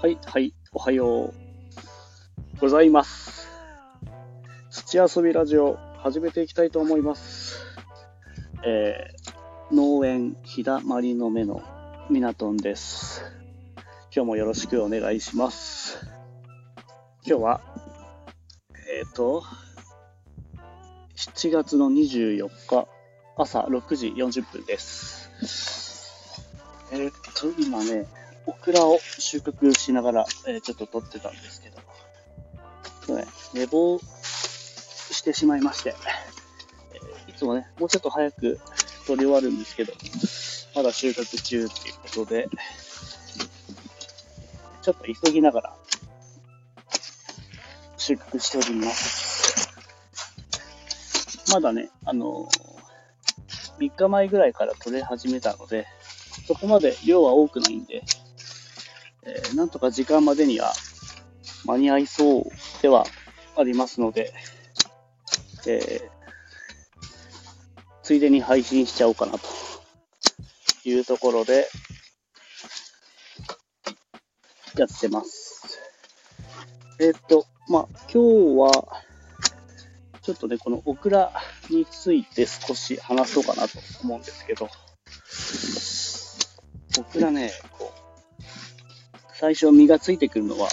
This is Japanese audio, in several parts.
はい、はい、おはようございます。土遊びラジオ始めていきたいと思います。えー、農園ひだまりの目のみなとんです。今日もよろしくお願いします。今日は、えっ、と、7月の24日朝6時40分です。えーと、今ね、オクラを収穫しながら、えーちょっと撮ってたんですけど、ね、寝坊してしまいまして、えーいつもね、もうちょっと早く撮り終わるんですけど、まだ収穫中っていうことで、ちょっと急ぎながら収穫しております。まだね、あのー、3日前ぐらいから取れ始めたので、そこまで量は多くないんで、えーなんとか時間までには間に合いそうではありますので、えーついでに配信しちゃおうかなというところで、やってます。えーっと、まあ、今日は、ちょっとね、このオクラについて少し話そうかなと思うんですけど、オクラね、最初実がついてくるのは、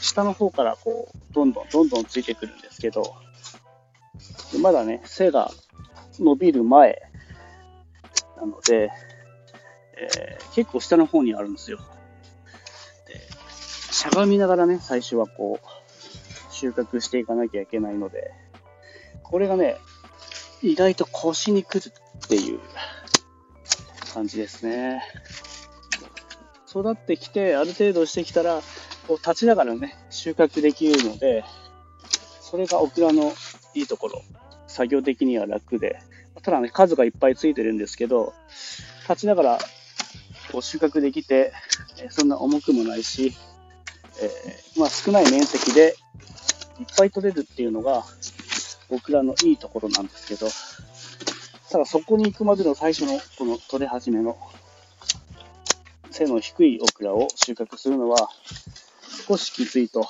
下の方からこう、どんどんどんどんついてくるんですけど、まだね、背が伸びる前なので、えー結構下の方にあるんですよ。で、しゃがみながらね、最初はこう、収穫していかなきゃいけないので、これがね、意外と腰にくるっていう感じですね。育ってきて、ある程度してきたら、こう立ちながらね、収穫できるので、それがオクラのいいところ。作業的には楽で。ただね、数がいっぱいついてるんですけど、立ちながらこう収穫できて、そんな重くもないし、えーまあ、少ない面積でいっぱい取れるっていうのが、オクラのいいところなんですけど、ただそこに行くまでの最初のこの取れ始めの背の低いオクラを収穫するのは少しきついと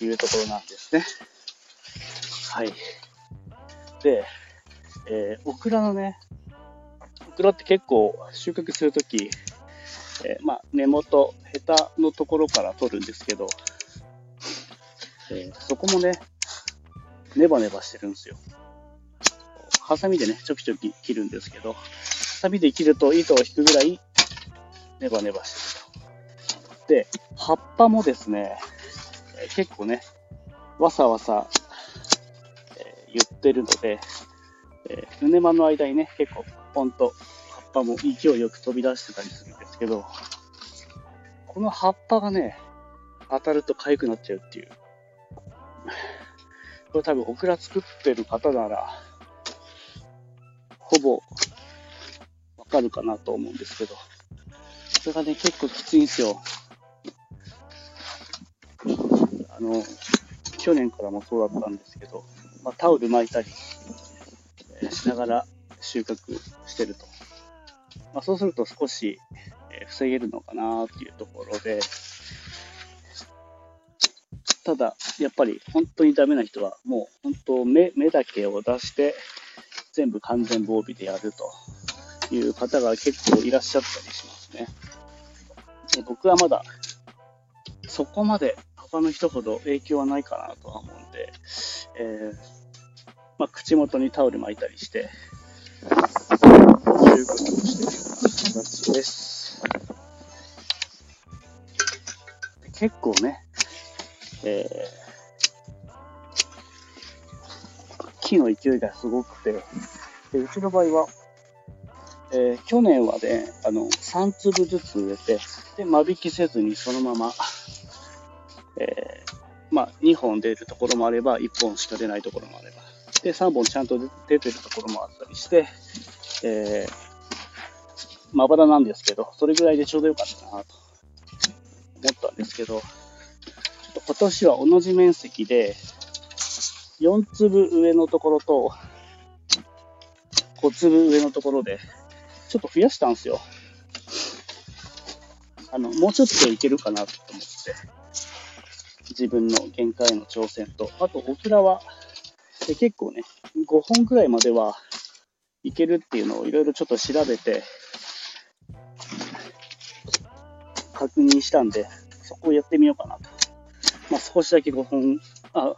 いうところなんですね。はい。で、えーオクラのね、オクラって結構収穫するとき、えーまあ、根元、ヘタのところから取るんですけど、えーそこもね、ネバネバしてるんですよ。ハサミでね、ちょきちょき切るんですけど、ハサミで切ると糸を引くぐらいネバネバしてると。で、葉っぱもですね、結構ね、わさわさ、えー言ってるので、えー、胸間の間にね、結構ポンと葉っぱも勢いよく飛び出してたりするんですけど、この葉っぱがね、当たると痒くなっちゃうっていう。これ多分オクラ作ってる方なら、ほぼわかるかなと思うんですけど、それがね、結構きついんですよ。あの、去年からもそうだったんですけど、まあ、タオル巻いたり、しながら収穫してると。まあ、そうすると少し、防げるのかなっていうところで、ただ、やっぱり本当にダメな人は、もう本当目、目だけを出して、全部完全防備でやるという方が結構いらっしゃったりしますね。僕はまだ、そこまで他の人ほど影響はないかなとは思うんで、えーまあ、口元にタオル巻いたりして、収穫をしている形です。結構ね、えー木の勢いがすごくて、でうちの場合は、えー去年はね、あの、3粒ずつ植えて、で、間引きせずにそのまま、えーまあ、2本出るところもあれば、1本しか出ないところもあれば、で、3本ちゃんと出てるところもあったりして、えーまばらなんですけど、それぐらいでちょうどよかったなと思ったんですけど、ちょっと今年は同じ面積で、4粒上のところと、5粒上のところで、ちょっと増やしたんですよ。あの、もうちょっといけるかなと思って、自分の限界の挑戦と、あと、オクラは、で結構ね、5本くらいまではいけるっていうのをいろいろちょっと調べて、確認したんで、そこをやってみようかなと。まあ、少しだけ5本、あ、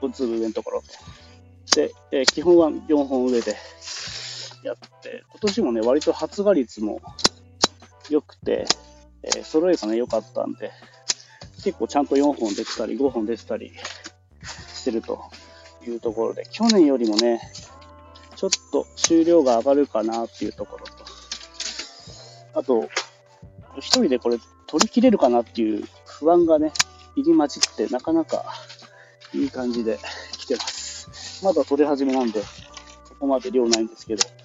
5粒上のところと。で、えー、基本は4本上でやって、今年もね、割と発芽率も良くて、えー、揃えがね、良かったんで、結構ちゃんと4本出てたり、5本出てたりしてるというところで、去年よりもね、ちょっと収量が上がるかなっていうところと、あと、一人でこれ取り切れるかなっていう不安がね、入り混じってなかなかいい感じで来てます。まだ取れ始めなんで、そこまで量ないんですけど、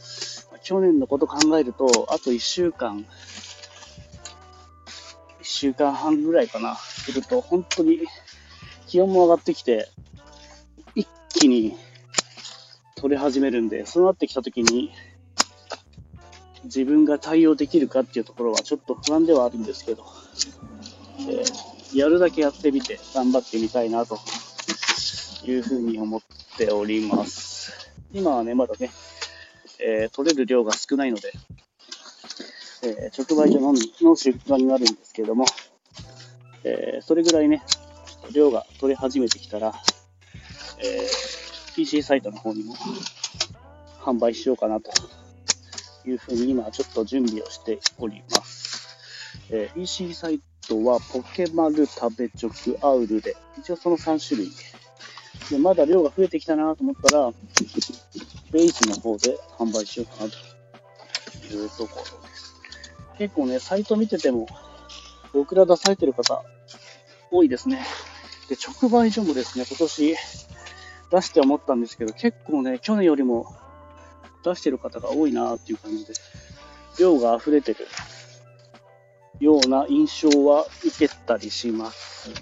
去年のこと考えると、あと1週間、1週間半ぐらいかな、すると、本当に気温も上がってきて、一気に取れ始めるんで、そうなってきた時に、自分が対応できるかっていうところはちょっと不安ではあるんですけど、えー、やるだけやってみて頑張ってみたいなというふうに思っております。今はね、まだね、えー、取れる量が少ないので、えー、直売所のみの出荷になるんですけども、えそれぐらいね、量が取れ始めてきたら、え PC サイトの方にも販売しようかなというふうに今ちょっと準備をしております。えー、EC サイトはポケマル、食べチョク、アウルで、一応その3種類で、まだ量が増えてきたなと思ったら、ベイズの方で販売しようかなというところです。結構ね、サイト見てても、僕ら出されてる方、多いですね。で、直売所もですね、今年出して思ったんですけど、結構ね、去年よりも出してる方が多いなーっていう感じで、量が溢れてるような印象は受けたりしますね。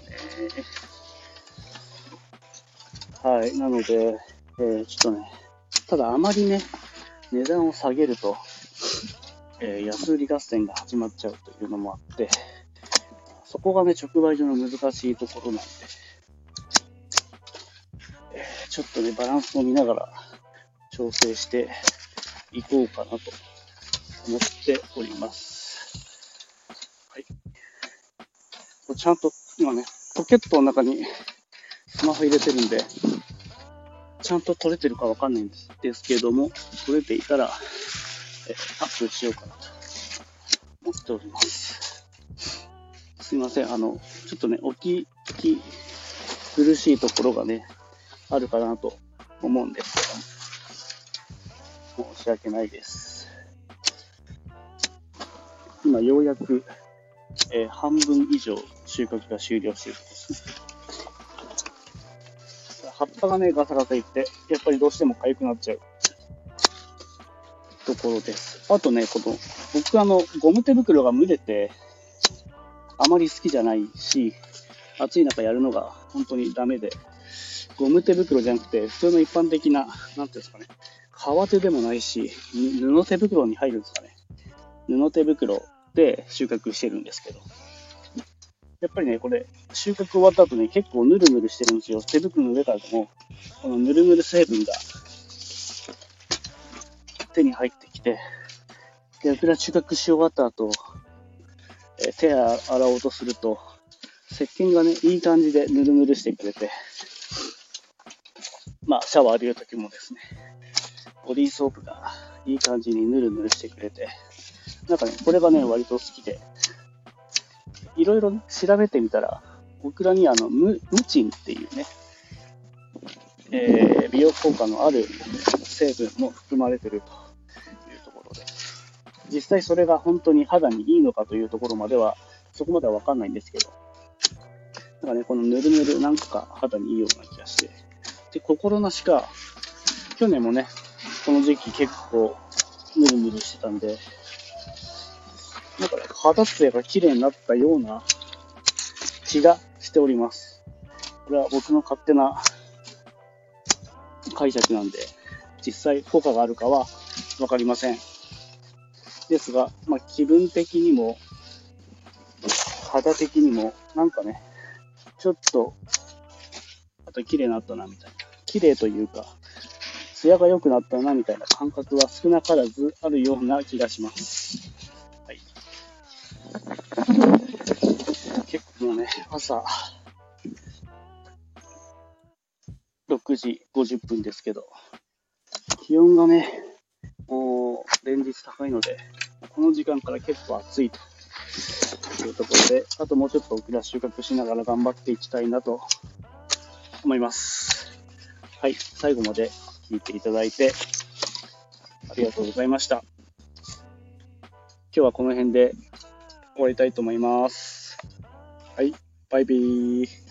はい。なので、えー、ちょっとね、ただあまりね、値段を下げると、えー、安売り合戦が始まっちゃうというのもあって、そこがね、直売所の難しいところなんで、えー、ちょっとね、バランスを見ながら調整していこうかなと思っております。はい。ちゃんと今ね、ポケットの中にスマホ入れてるんで、ちゃんと撮れてるかわかんないんですですけども、撮れていたら、えアップしようかなと思っております。すいません、あの、ちょっとね、お聞き苦しいところがね、あるかなと思うんですけども、申し訳ないです。今ようやく、えー、半分以上収穫が終了しているんですね。葉っぱがね、ガサガサいって、やっぱりどうしても痒くなっちゃうところです。あとね、この、僕あの、ゴム手袋が蒸れて、あまり好きじゃないし、暑い中やるのが本当にダメで、ゴム手袋じゃなくて、普通の一般的な、なんていうんですかね、革手でもないし、布手袋に入るんですかね。布手袋で収穫してるんですけど。やっぱりね、これ、収穫終わった後ね、結構ヌルヌルしてるんですよ。手袋の上からでも、このヌルヌル成分が手に入ってきて、で、僕ら収穫し終わった後、え手洗おうとすると、石鹸がね、いい感じでヌルヌルしてくれて、まあ、シャワー浴びるときもですね、ボディーソープがいい感じにヌルヌルしてくれて、なんかね、これがね、割と好きで、いろいろ、調べてみたら、僕らにあのム、ムチンっていうね、えー、美容効果のある成分も含まれてるというところで、実際それが本当に肌にいいのかというところまでは、そこまではわかんないんですけど、なんかね、このぬるぬるなんか肌にいいような気がして、で、心なしか、去年もね、この時期結構ヌルヌルしてたんで、なんか、肌つやが綺麗になったような気がしております。これは僕の勝手な解釈なんで、実際効果があるかはわかりません。ですが、まあ、気分的にも肌的にも、なんかね、ちょっと、あと綺麗になったな、みたいな。綺麗というか、艶が良くなったな、みたいな感覚は少なからずあるような気がします。結構もうね、朝、6時50分ですけど、気温がね、もう連日高いので、この時間から結構暑いというところで、あともうちょっとオクラ収穫しながら頑張っていきたいなと思います。はい、最後まで聞いていただいてありがとうございました。今日はこの辺で終わりたいと思います。はい、バイビー。